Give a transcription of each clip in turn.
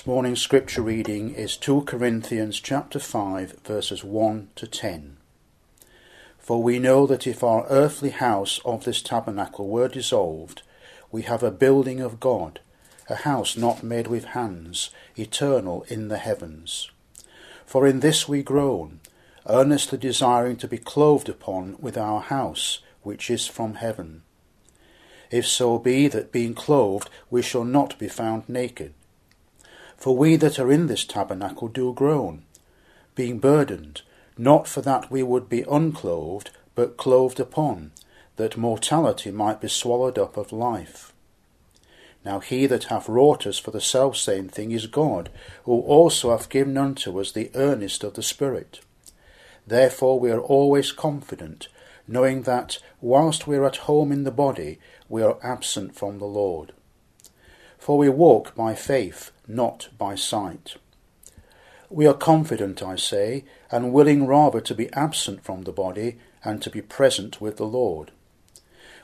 This morning's scripture reading is 2 Corinthians chapter 5 verses 1 to 10. For we know that if our earthly house of this tabernacle were dissolved, we have a building of God, a house not made with hands, eternal in the heavens. For in this we groan, earnestly desiring to be clothed upon with our house, which is from heaven. If so be that being clothed we shall not be found naked. For we that are in this tabernacle do groan, being burdened, not for that we would be unclothed, but clothed upon, that mortality might be swallowed up of life. Now he that hath wrought us for the selfsame thing is God, who also hath given unto us the earnest of the Spirit. Therefore we are always confident, knowing that, whilst we are at home in the body, we are absent from the Lord. For we walk by faith, not by sight. We are confident, I say, and willing rather to be absent from the body and to be present with the Lord.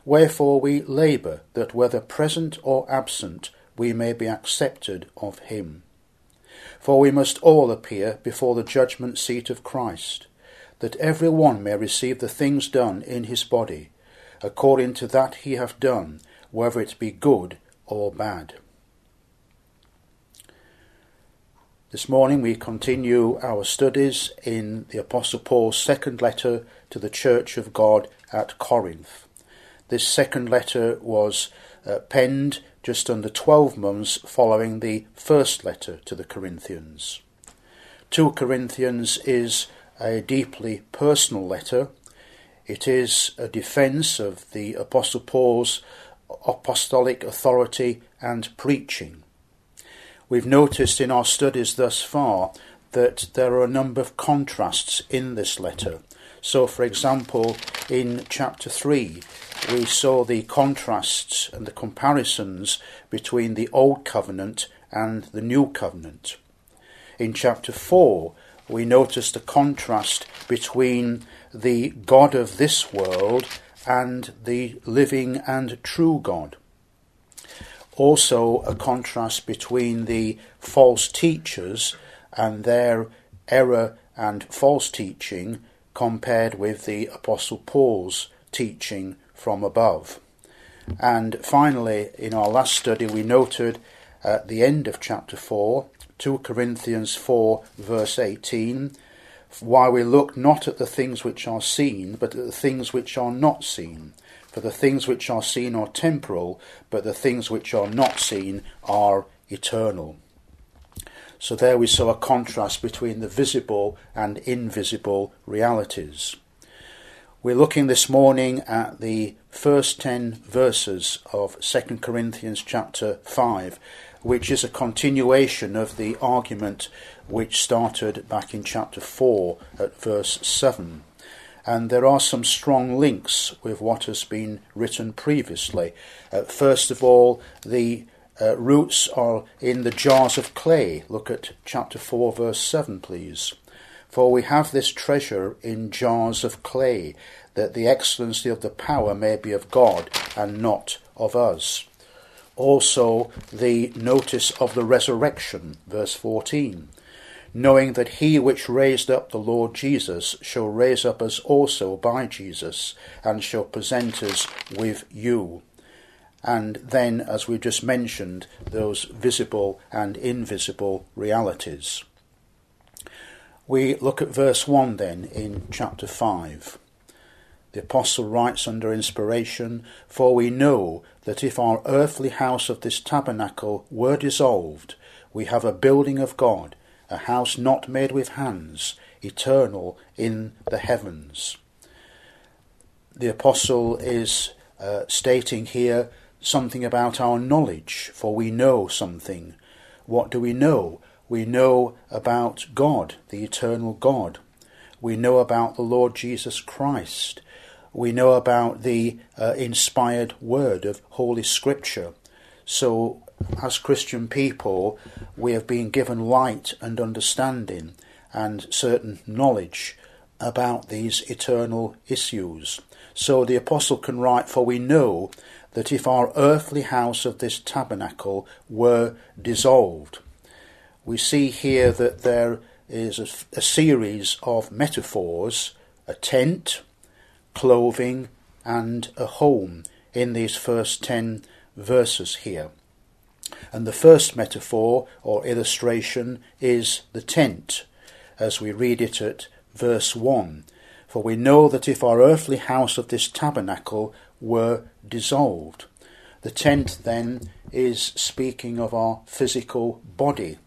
Wherefore we labour that whether present or absent we may be accepted of him. For we must all appear before the judgment seat of Christ, that every one may receive the things done in his body, according to that he hath done, whether it be good or bad. This morning we continue our studies in the Apostle Paul's second letter to the Church of God at Corinth. This second letter was uh, penned just under 12 months following the first letter to the Corinthians. 2 Corinthians is a deeply personal letter. It is a defence of the Apostle Paul's apostolic authority and preaching. We've noticed in our studies thus far that there are a number of contrasts in this letter. So, for example, in chapter 3, we saw the contrasts and the comparisons between the Old Covenant and the New Covenant. In chapter 4, we noticed the contrast between the God of this world and the living and true God also a contrast between the false teachers and their error and false teaching compared with the Apostle Paul's teaching from above. And finally, in our last study, we noted at the end of chapter 4, 2 Corinthians 4, verse 18, why we look not at the things which are seen, but at the things which are not seen. For the things which are seen are temporal, but the things which are not seen are eternal. So there we saw a contrast between the visible and invisible realities. We're looking this morning at the first 10 verses of 2 Corinthians chapter 5, which is a continuation of the argument which started back in chapter 4 at verse 7 and there are some strong links with what has been written previously. Uh, first of all, the uh, roots are in the jars of clay. Look at chapter 4, verse 7, please. For we have this treasure in jars of clay, that the excellency of the power may be of God and not of us. Also, the notice of the resurrection, verse 14 knowing that he which raised up the Lord Jesus shall raise up us also by Jesus, and shall present us with you. And then, as we just mentioned, those visible and invisible realities. We look at verse 1 then in chapter 5. The Apostle writes under inspiration, For we know that if our earthly house of this tabernacle were dissolved, we have a building of God a house not made with hands, eternal in the heavens. The apostle is uh, stating here something about our knowledge, for we know something. What do we know? We know about God, the eternal God. We know about the Lord Jesus Christ. We know about the uh, inspired word of Holy Scripture. So as Christian people, we have been given light and understanding and certain knowledge about these eternal issues. So the apostle can write, For we know that if our earthly house of this tabernacle were dissolved, we see here that there is a, a series of metaphors a tent, clothing, and a home in these first ten verses here. And the first metaphor or illustration is the tent, as we read it at verse 1. For we know that if our earthly house of this tabernacle were dissolved, the tent then is speaking of our physical body.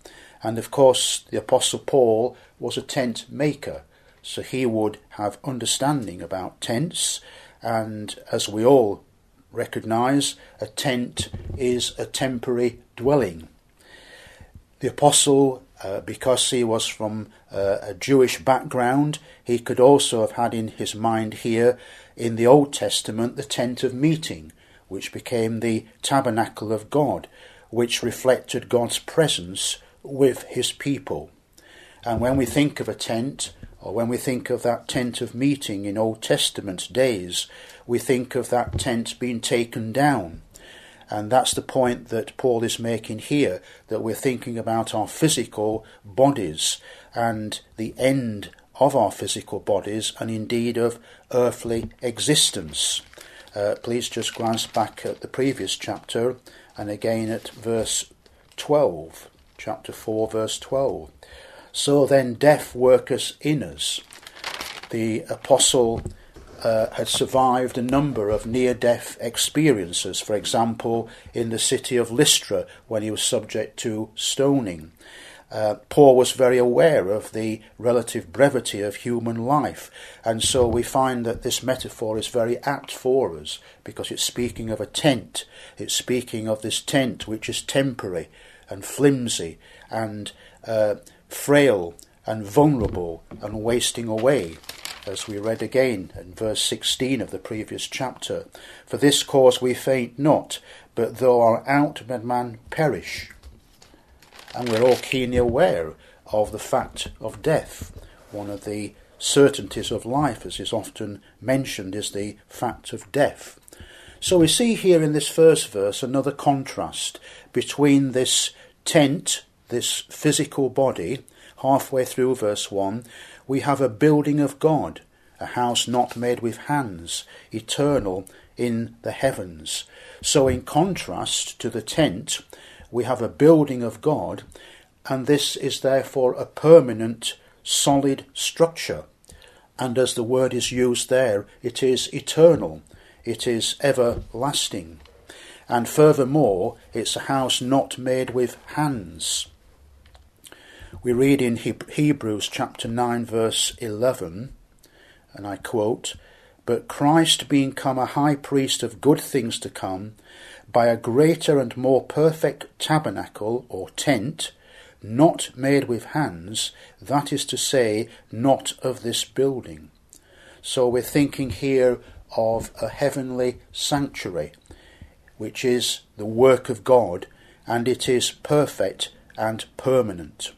And of course, the Apostle Paul was a tent maker, so he would have understanding about tents. And as we all recognize, a tent is a temporary dwelling. The Apostle, uh, because he was from uh, a Jewish background, he could also have had in his mind here in the Old Testament the tent of meeting, which became the tabernacle of God, which reflected God's presence with his people. And when we think of a tent, or when we think of that tent of meeting in Old Testament days, we think of that tent being taken down. And that's the point that Paul is making here that we're thinking about our physical bodies and the end of our physical bodies and indeed of earthly existence. Uh, please just glance back at the previous chapter and again at verse 12, chapter 4, verse 12. So then, death worketh in us. The apostle uh, had survived a number of near death experiences, for example, in the city of Lystra when he was subject to stoning. Uh, Paul was very aware of the relative brevity of human life, and so we find that this metaphor is very apt for us because it's speaking of a tent. It's speaking of this tent which is temporary and flimsy and uh, frail and vulnerable and wasting away, as we read again in verse 16 of the previous chapter. For this cause we faint not, but though our outward man perish. And we're all keenly aware of the fact of death. One of the certainties of life, as is often mentioned, is the fact of death. So we see here in this first verse another contrast between this tent this physical body, halfway through verse 1, we have a building of God, a house not made with hands, eternal in the heavens. So, in contrast to the tent, we have a building of God, and this is therefore a permanent, solid structure. And as the word is used there, it is eternal, it is everlasting. And furthermore, it's a house not made with hands. We read in Hebrews chapter 9, verse 11, and I quote, But Christ being come a high priest of good things to come, by a greater and more perfect tabernacle or tent, not made with hands, that is to say, not of this building. So we're thinking here of a heavenly sanctuary, which is the work of God, and it is perfect and permanent.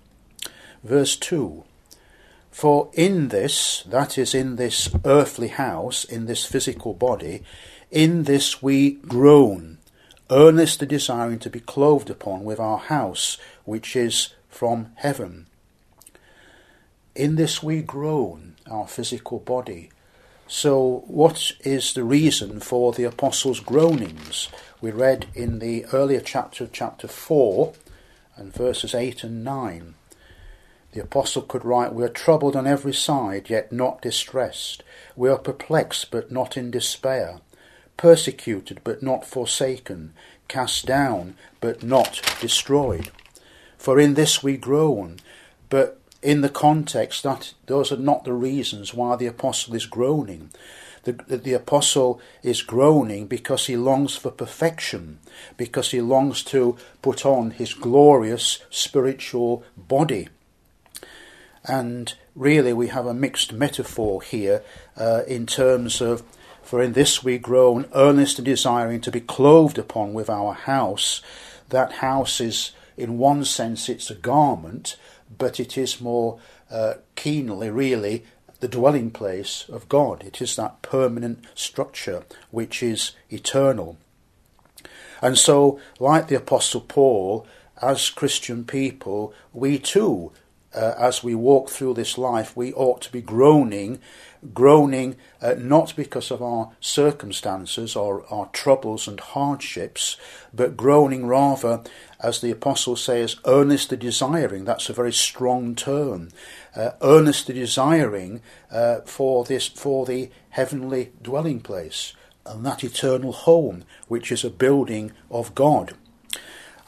Verse 2 For in this, that is, in this earthly house, in this physical body, in this we groan, earnestly desiring to be clothed upon with our house, which is from heaven. In this we groan, our physical body. So, what is the reason for the apostles' groanings? We read in the earlier chapter, chapter 4, and verses 8 and 9. The apostle could write, We are troubled on every side, yet not distressed. We are perplexed, but not in despair. Persecuted, but not forsaken. Cast down, but not destroyed. For in this we groan. But in the context, that those are not the reasons why the apostle is groaning. The, the, the, apostle is groaning because he longs for perfection, because he longs to put on his glorious spiritual body. And really, we have a mixed metaphor here uh, in terms of, for in this we groan, earnest and desiring to be clothed upon with our house. That house is, in one sense, it's a garment, but it is more uh, keenly, really, the dwelling place of God. It is that permanent structure which is eternal. And so, like the Apostle Paul, as Christian people, we too, uh, as we walk through this life, we ought to be groaning, groaning uh, not because of our circumstances or our troubles and hardships, but groaning rather, as the apostle says, earnestly desiring. That's a very strong term. Uh, earnestly desiring uh, for this, for the heavenly dwelling place and that eternal home, which is a building of God.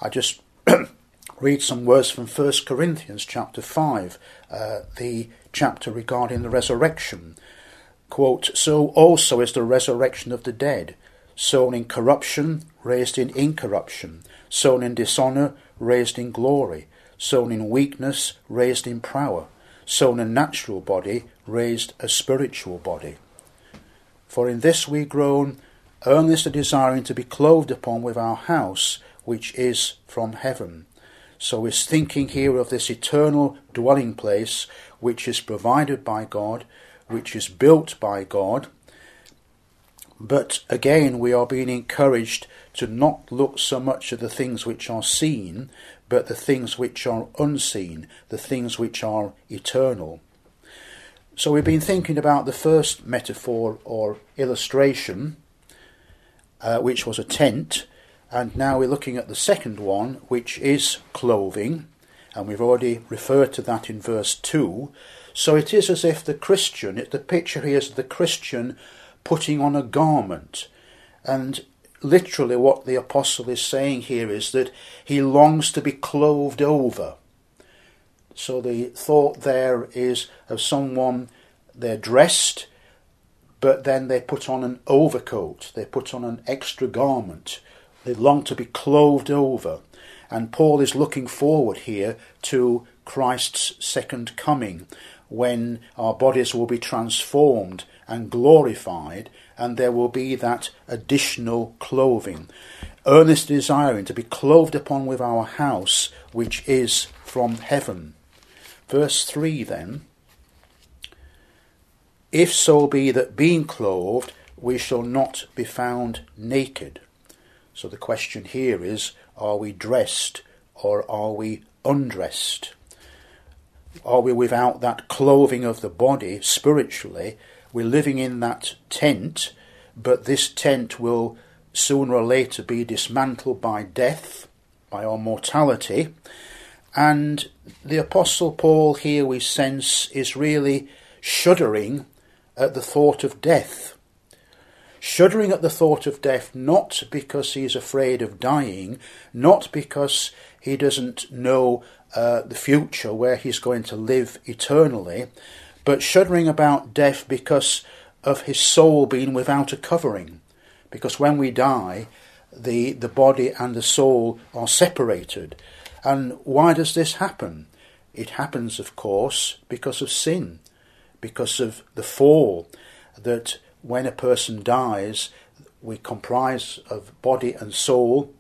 I just read some words from 1 Corinthians chapter 5, uh, the chapter regarding the resurrection. Quote, So also is the resurrection of the dead, sown in corruption, raised in incorruption, sown in dishonour, raised in glory, sown in weakness, raised in power, sown a natural body, raised a spiritual body. For in this we groan, earnestly desiring to be clothed upon with our house, which is from heaven. So he's thinking here of this eternal dwelling place, which is provided by God, which is built by God. But again, we are being encouraged to not look so much at the things which are seen, but the things which are unseen, the things which are eternal. So we've been thinking about the first metaphor or illustration, uh, which was a tent, and now we're looking at the second one, which is clothing, and we've already referred to that in verse 2. So it is as if the Christian, the picture here is the Christian putting on a garment. And literally, what the apostle is saying here is that he longs to be clothed over. So the thought there is of someone, they're dressed, but then they put on an overcoat, they put on an extra garment. They long to be clothed over. And Paul is looking forward here to Christ's second coming, when our bodies will be transformed and glorified, and there will be that additional clothing. Earnest desiring to be clothed upon with our house, which is from heaven. Verse 3 then If so be that being clothed, we shall not be found naked. So the question here is are we dressed or are we undressed? Are we without that clothing of the body spiritually? We're living in that tent, but this tent will sooner or later be dismantled by death, by our mortality, and the Apostle Paul here we sense is really shuddering at the thought of death. Shuddering at the thought of death not because he's afraid of dying, not because he doesn't know uh, the future where he's going to live eternally, but shuddering about death because of his soul being without a covering. Because when we die, the, the body and the soul are separated. And why does this happen? It happens, of course, because of sin, because of the fall, that when a person dies, we comprise of body and soul.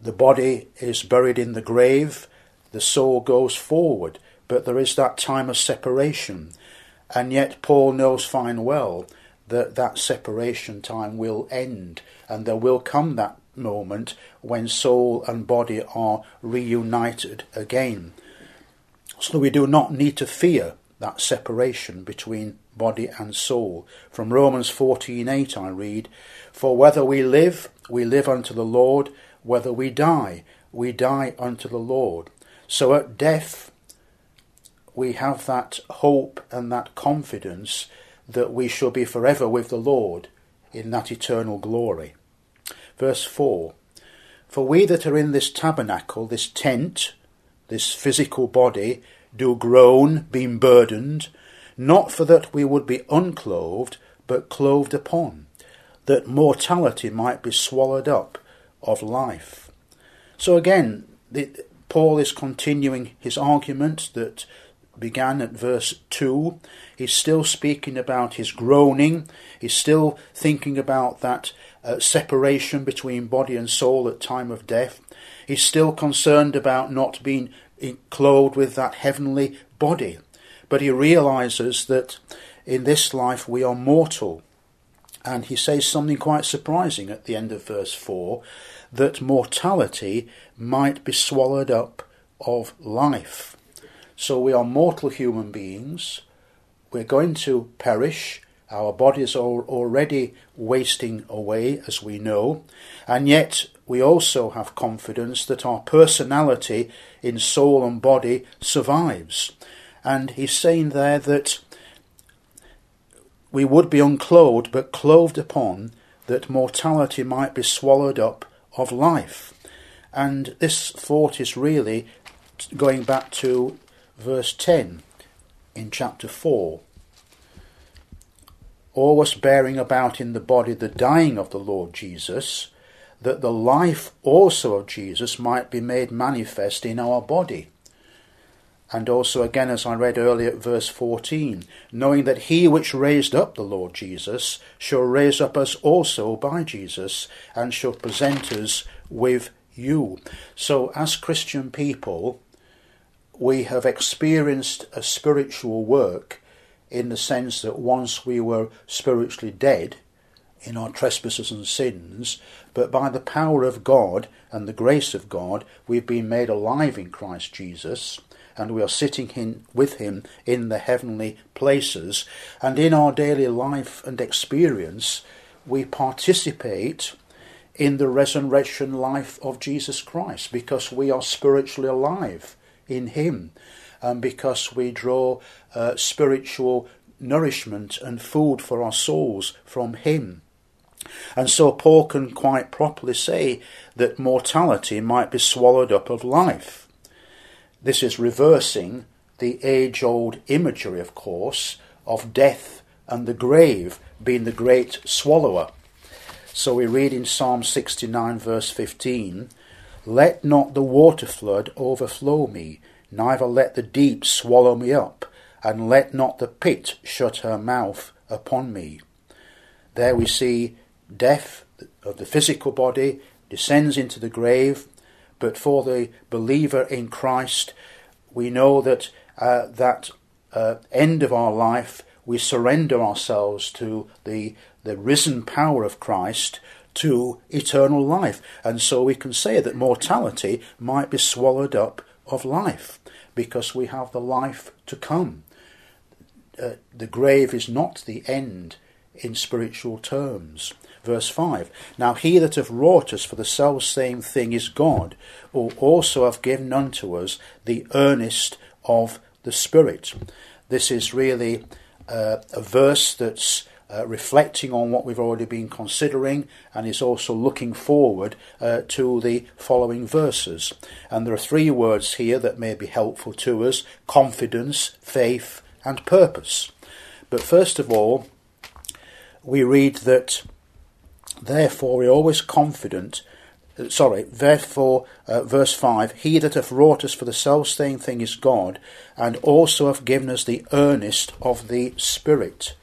The body is buried in the grave, the soul goes forward, but there is that time of separation. And yet, Paul knows fine well that that separation time will end, and there will come that moment when soul and body are reunited again. So we do not need to fear that separation between body and soul. From Romans 14:8 I read, "For whether we live, we live unto the Lord; whether we die, we die unto the Lord." So at death we have that hope and that confidence that we shall be forever with the Lord in that eternal glory. Verse 4 For we that are in this tabernacle, this tent, this physical body, do groan, being burdened, not for that we would be unclothed, but clothed upon, that mortality might be swallowed up of life. So again, the, Paul is continuing his argument that began at verse 2. He's still speaking about his groaning. He's still thinking about that uh, separation between body and soul at time of death. He's still concerned about not being clothed with that heavenly body. But he realizes that in this life we are mortal. And he says something quite surprising at the end of verse 4 that mortality might be swallowed up of life. So we are mortal human beings. We're going to perish. Our bodies are already wasting away, as we know, and yet we also have confidence that our personality in soul and body survives. And he's saying there that we would be unclothed, but clothed upon, that mortality might be swallowed up of life. And this thought is really going back to verse 10 in chapter 4. Always bearing about in the body the dying of the Lord Jesus, that the life also of Jesus might be made manifest in our body. And also again, as I read earlier at verse 14, knowing that he which raised up the Lord Jesus shall raise up us also by Jesus, and shall present us with you. So, as Christian people, we have experienced a spiritual work in the sense that once we were spiritually dead in our trespasses and sins, but by the power of God and the grace of God, we've been made alive in Christ Jesus, and we are sitting in, with Him in the heavenly places. And in our daily life and experience, we participate in the resurrection life of Jesus Christ because we are spiritually alive in Him and because we draw uh, spiritual nourishment and food for our souls from Him. And so Paul can quite properly say that mortality might be swallowed up of life. This is reversing the age old imagery, of course, of death and the grave being the great swallower. So we read in Psalm 69, verse 15 let not the water flood overflow me, neither let the deep swallow me up, and let not the pit shut her mouth upon me. There we see death of the physical body descends into the grave, but for the believer in Christ, we know that uh, that uh, end of our life, we surrender ourselves to the, the risen power of Christ, to eternal life. And so we can say that mortality might be swallowed up of life because we have the life to come. Uh, the grave is not the end in spiritual terms. Verse 5 Now he that hath wrought us for the self same thing is God, who also hath given unto us the earnest of the Spirit. This is really uh, a verse that's uh, reflecting on what we've already been considering and is also looking forward uh, to the following verses. And there are three words here that may be helpful to us confidence, faith, and purpose. But first of all, we read that therefore we're always confident uh, sorry, therefore, uh, verse 5 He that hath wrought us for the self same thing is God, and also hath given us the earnest of the Spirit.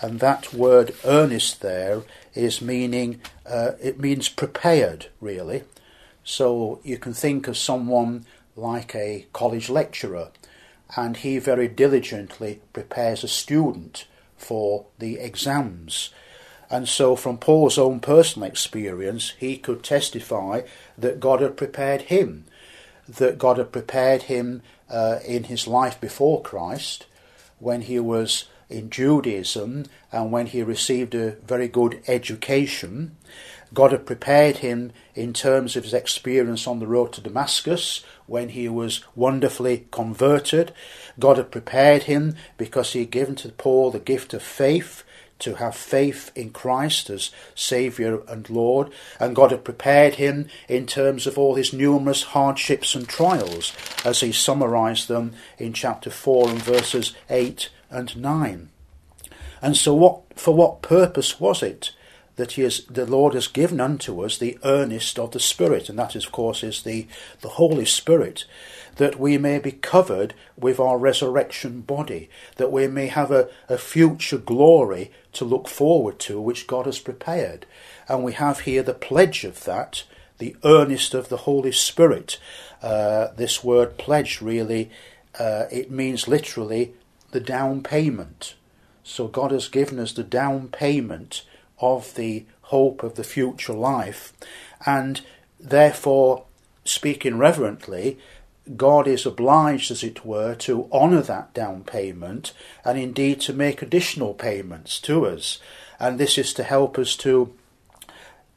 And that word earnest there is meaning uh, it means prepared really. So you can think of someone like a college lecturer and he very diligently prepares a student for the exams and so from Paul's own personal experience he could testify that God had prepared him that God had prepared him uh, in his life before Christ when he was in Judaism and when he received a very good education. God had prepared him in terms of his experience on the road to Damascus when he was wonderfully converted. God had prepared him because he had given to Paul the gift of faith to have faith in Christ as Saviour and Lord, and God had prepared him in terms of all his numerous hardships and trials, as he summarised them in chapter 4 and verses 8 and 9. And so, what, for what purpose was it that he has, the Lord has given unto us the earnest of the Spirit? And that, is, of course, is the, the Holy Spirit, that we may be covered with our resurrection body, that we may have a, a future glory to look forward to, which God has prepared. And we have here the pledge of that, the earnest of the Holy Spirit. Uh, this word pledge really, uh, it means literally the down payment. So God has given us the down payment of the hope of the future life. And therefore, speaking reverently, God is obliged, as it were, to honour that down payment and indeed to make additional payments to us. And this is to help us to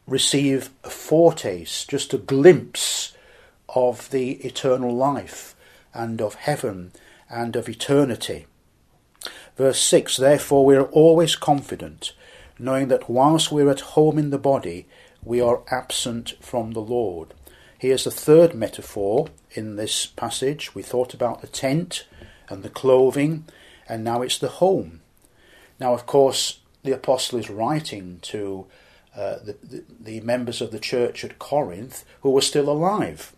receive a foretaste, just a glimpse of the eternal life and of heaven and of eternity. Verse 6 Therefore we are always confident, knowing that whilst we are at home in the body, we are absent from the Lord. Here's a third metaphor in this passage. We thought about the tent and the clothing, and now it's the home. Now, of course, the apostle is writing to uh, the, the, the, members of the church at Corinth who were still alive.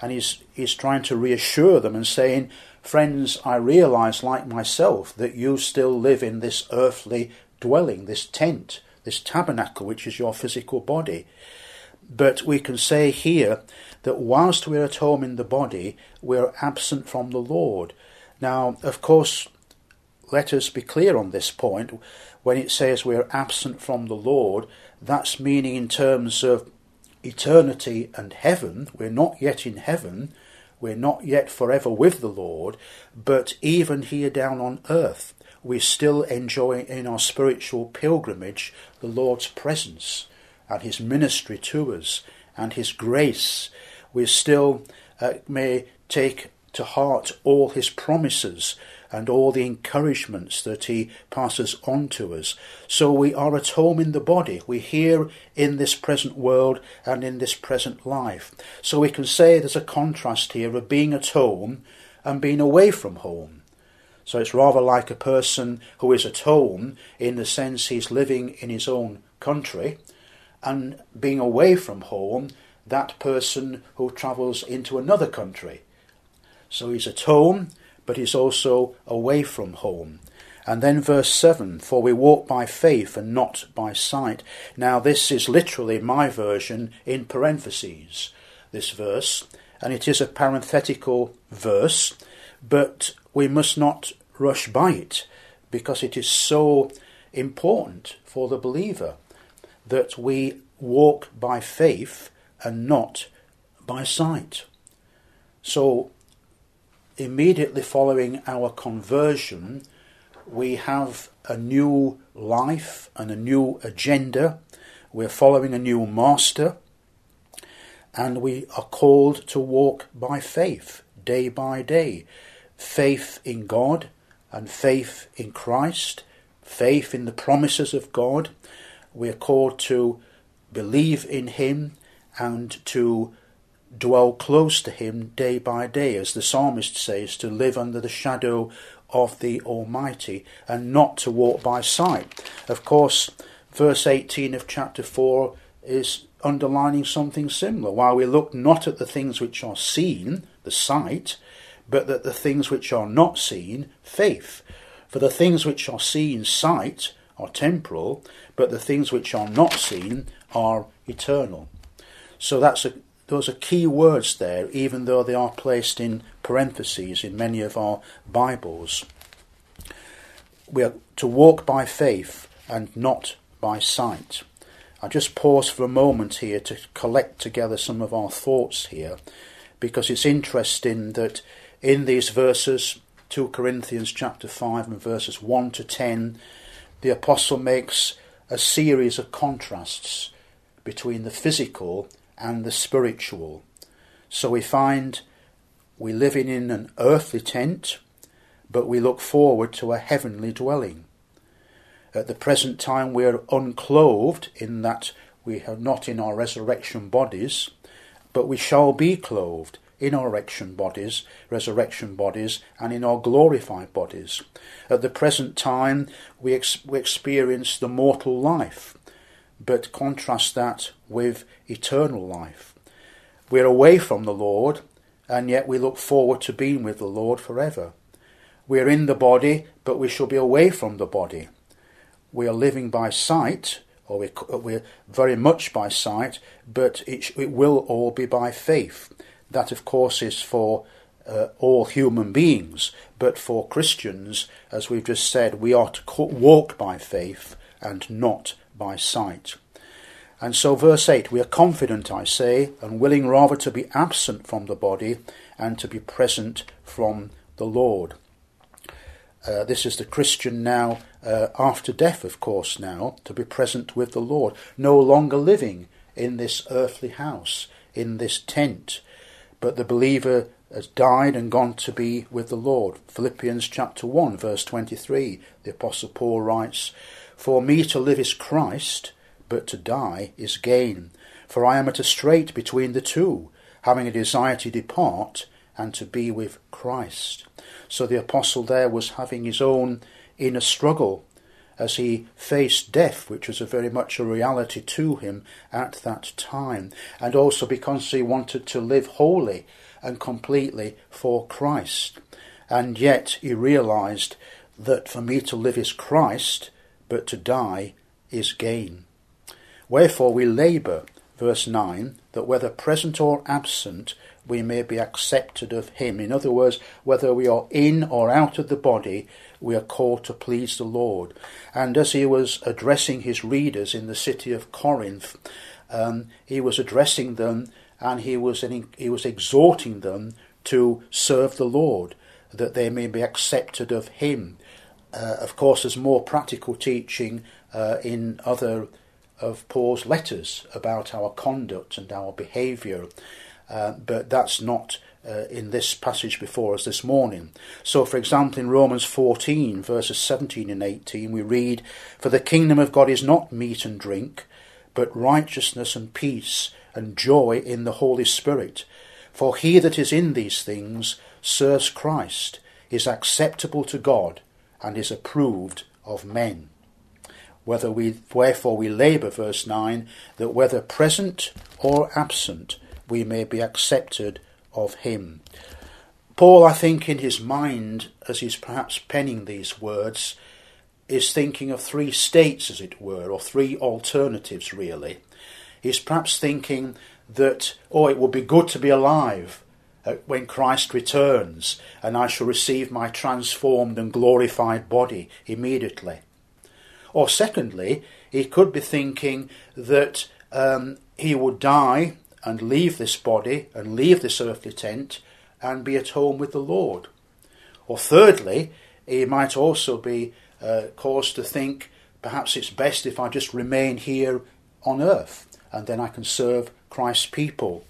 And he's, he's trying to reassure them and saying, Friends, I realize, like myself, that you still live in this earthly dwelling, this tent, this tabernacle, which is your physical body. But we can say here that whilst we're at home in the body, we're absent from the Lord. Now, of course, let us be clear on this point. When it says we're absent from the Lord, that's meaning in terms of eternity and heaven. We're not yet in heaven. We're not yet forever with the Lord. But even here down on earth, we still enjoy in our spiritual pilgrimage the Lord's presence and his ministry to us and his grace. We still uh, may take to heart all his promises and all the encouragements that he passes on to us. So we are at home in the body. We're here in this present world and in this present life. So we can say there's a contrast here of being at home and being away from home. So it's rather like a person who is at home in the sense he's living in his own country and being away from home, that person who travels into another country. So he's at home, but he's also away from home. And then verse 7 For we walk by faith and not by sight. Now, this is literally my version in parentheses, this verse, and it is a parenthetical verse, but we must not rush by it because it is so important for the believer that we walk by faith and not by sight. So, immediately following our conversion, we have a new life and a new agenda. We're following a new master, and we are called to walk by faith day by day. Faith in God and faith in Christ, faith in the promises of God, we're called to believe in Him and to dwell close to Him day by day, as the psalmist says, to live under the shadow of the Almighty and not to walk by sight. Of course, verse 18 of chapter 4 is underlining something similar. While we look not at the things which are seen, the sight, but that the things which are not seen, faith. For the things which are seen, sight, are temporal, but the things which are not seen are eternal. So that's a, those are key words there, even though they are placed in parentheses in many of our Bibles. We are to walk by faith and not by sight. I just pause for a moment here to collect together some of our thoughts here, because it's interesting that in these verses, 2 Corinthians chapter 5 and verses 1 to 10, the apostle makes a series of contrasts between the physical and the spiritual. So we find we live in an earthly tent, but we look forward to a heavenly dwelling. At the present time, we are unclothed in that we are not in our resurrection bodies, but we shall be clothed in our resurrection bodies, resurrection bodies, and in our glorified bodies. At the present time, we, ex- we experience the mortal life, but contrast that with eternal life. We're away from the Lord, and yet we look forward to being with the Lord forever. We're in the body, but we shall be away from the body. We are living by sight, or we're, very much by sight, but it, it will all be by faith. That, of course, is for uh, all human beings, but for Christians, as we've just said, we are to walk by faith and not by sight. And so, verse 8, we are confident, I say, and willing rather to be absent from the body and to be present from the Lord. Uh, this is the Christian now, uh, after death, of course, now, to be present with the Lord, no longer living in this earthly house, in this tent, but the believer has died and gone to be with the Lord. Philippians chapter 1, verse 23, the Apostle Paul writes, For me to live is Christ, but to die is gain. For I am at a strait between the two, having a desire to depart and to be with Christ. So the apostle there was having his own inner struggle as he faced death, which was a very much a reality to him at that time, and also because he wanted to live wholly and completely for Christ. And yet he realized that for me to live is Christ, but to die is gain. Wherefore we labour, verse 9, that whether present or absent, we may be accepted of him. In other words, whether we are in or out of the body, we are called to please the Lord. And as he was addressing his readers in the city of Corinth, um, he was addressing them and he was, he was exhorting them to serve the Lord, that they may be accepted of him. Uh, of course, there's more practical teaching uh, in other of Paul's letters about our conduct and our behaviour, uh, but that's not uh, in this passage before us this morning. So, for example, in Romans 14, verses 17 and 18, we read, For the kingdom of God is not meat and drink, but righteousness and peace and joy in the Holy Spirit. For he that is in these things serves Christ, is acceptable to God, and is approved of men whether we wherefore we labour, verse 9, that whether present or absent we may be accepted of him. Paul, I think, in his mind, as he's perhaps penning these words, is thinking of three states, as it were, or three alternatives, really. He's perhaps thinking that, oh, it would be good to be alive uh, when Christ returns, and I shall receive my transformed and glorified body immediately. Or secondly, he could be thinking that um, he would die and leave this body and leave this earthly tent and be at home with the Lord. Or thirdly, he might also be uh, caused to think perhaps it's best if I just remain here on earth and then I can serve Christ's people.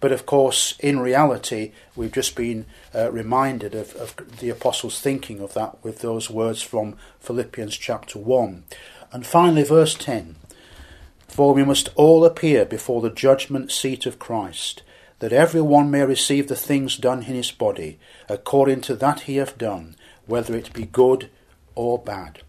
But of course, in reality, we've just been uh, reminded of, of the apostles' thinking of that with those words from Philippians chapter 1. And finally, verse 10 For we must all appear before the judgment seat of Christ, that every one may receive the things done in his body, according to that he hath done, whether it be good or bad.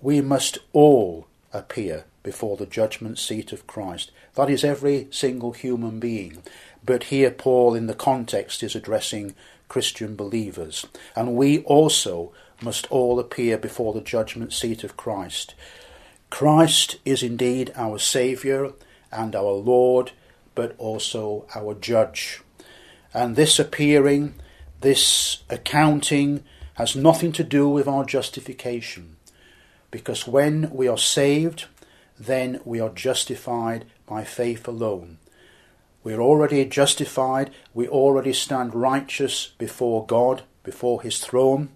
We must all appear before the judgment seat of Christ. That is every single human being. But here, Paul, in the context, is addressing Christian believers. And we also must all appear before the judgment seat of Christ. Christ is indeed our Saviour and our Lord, but also our Judge. And this appearing, this accounting, has nothing to do with our justification. Because when we are saved, then we are justified by faith alone. We're already justified. We already stand righteous before God, before His throne.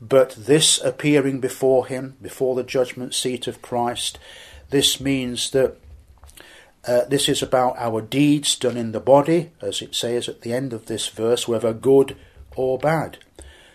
But this appearing before Him, before the judgment seat of Christ, this means that uh, this is about our deeds done in the body, as it says at the end of this verse, whether good or bad.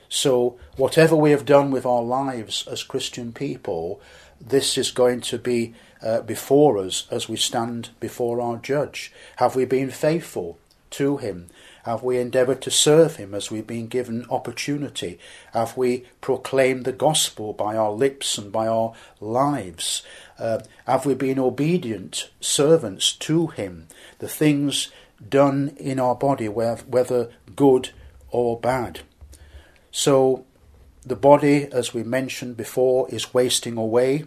So, whatever we have done with our lives as Christian people, this is going to be uh, before us as we stand before our judge? Have we been faithful to him? Have we endeavoured to serve him as we've been given opportunity? Have we proclaimed the gospel by our lips and by our lives? Uh, have we been obedient servants to him? The things done in our body, whether good or bad. So, the body, as we mentioned before, is wasting away.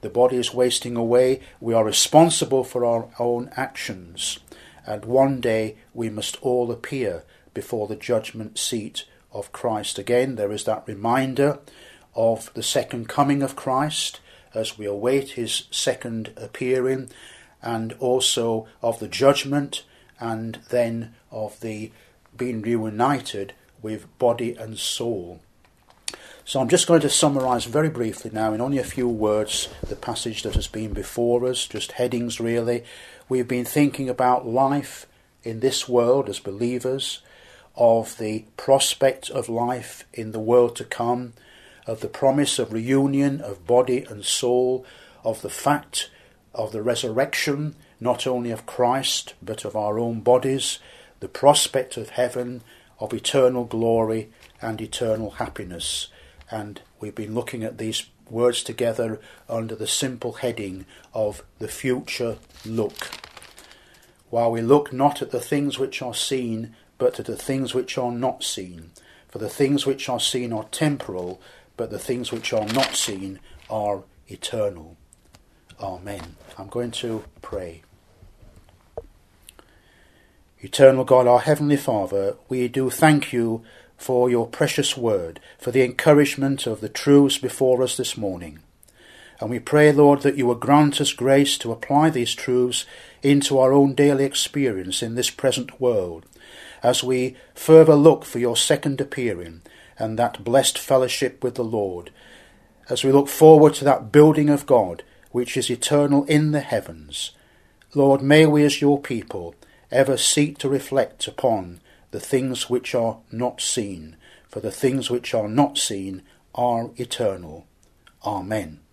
The body is wasting away. We are responsible for our own actions. And one day we must all appear before the judgment seat of Christ. Again, there is that reminder of the second coming of Christ as we await his second appearing. and also of the judgment and then of the being reunited with body and soul. So I'm just going to summarise very briefly now, in only a few words, the passage that has been before us, just headings really. We've been thinking about life in this world as believers, of the prospect of life in the world to come, of the promise of reunion of body and soul, of the fact of the resurrection, not only of Christ, but of our own bodies, the prospect of heaven, of eternal glory and eternal happiness. And we've been looking at these words together under the simple heading of the future look. While we look not at the things which are seen, but at the things which are not seen. For the things which are seen are temporal, but the things which are not seen are eternal. Amen. I'm going to pray. Eternal God, our Heavenly Father, we do thank you for your precious word, for the encouragement of the truths before us this morning. And we pray, Lord, that you will grant us grace to apply these truths into our own daily experience in this present world, as we further look for your second appearing and that blessed fellowship with the Lord, as we look forward to that building of God which is eternal in the heavens. Lord, may we as your people ever seek to reflect upon the things which are not seen, for the things which are not seen are eternal. Amen.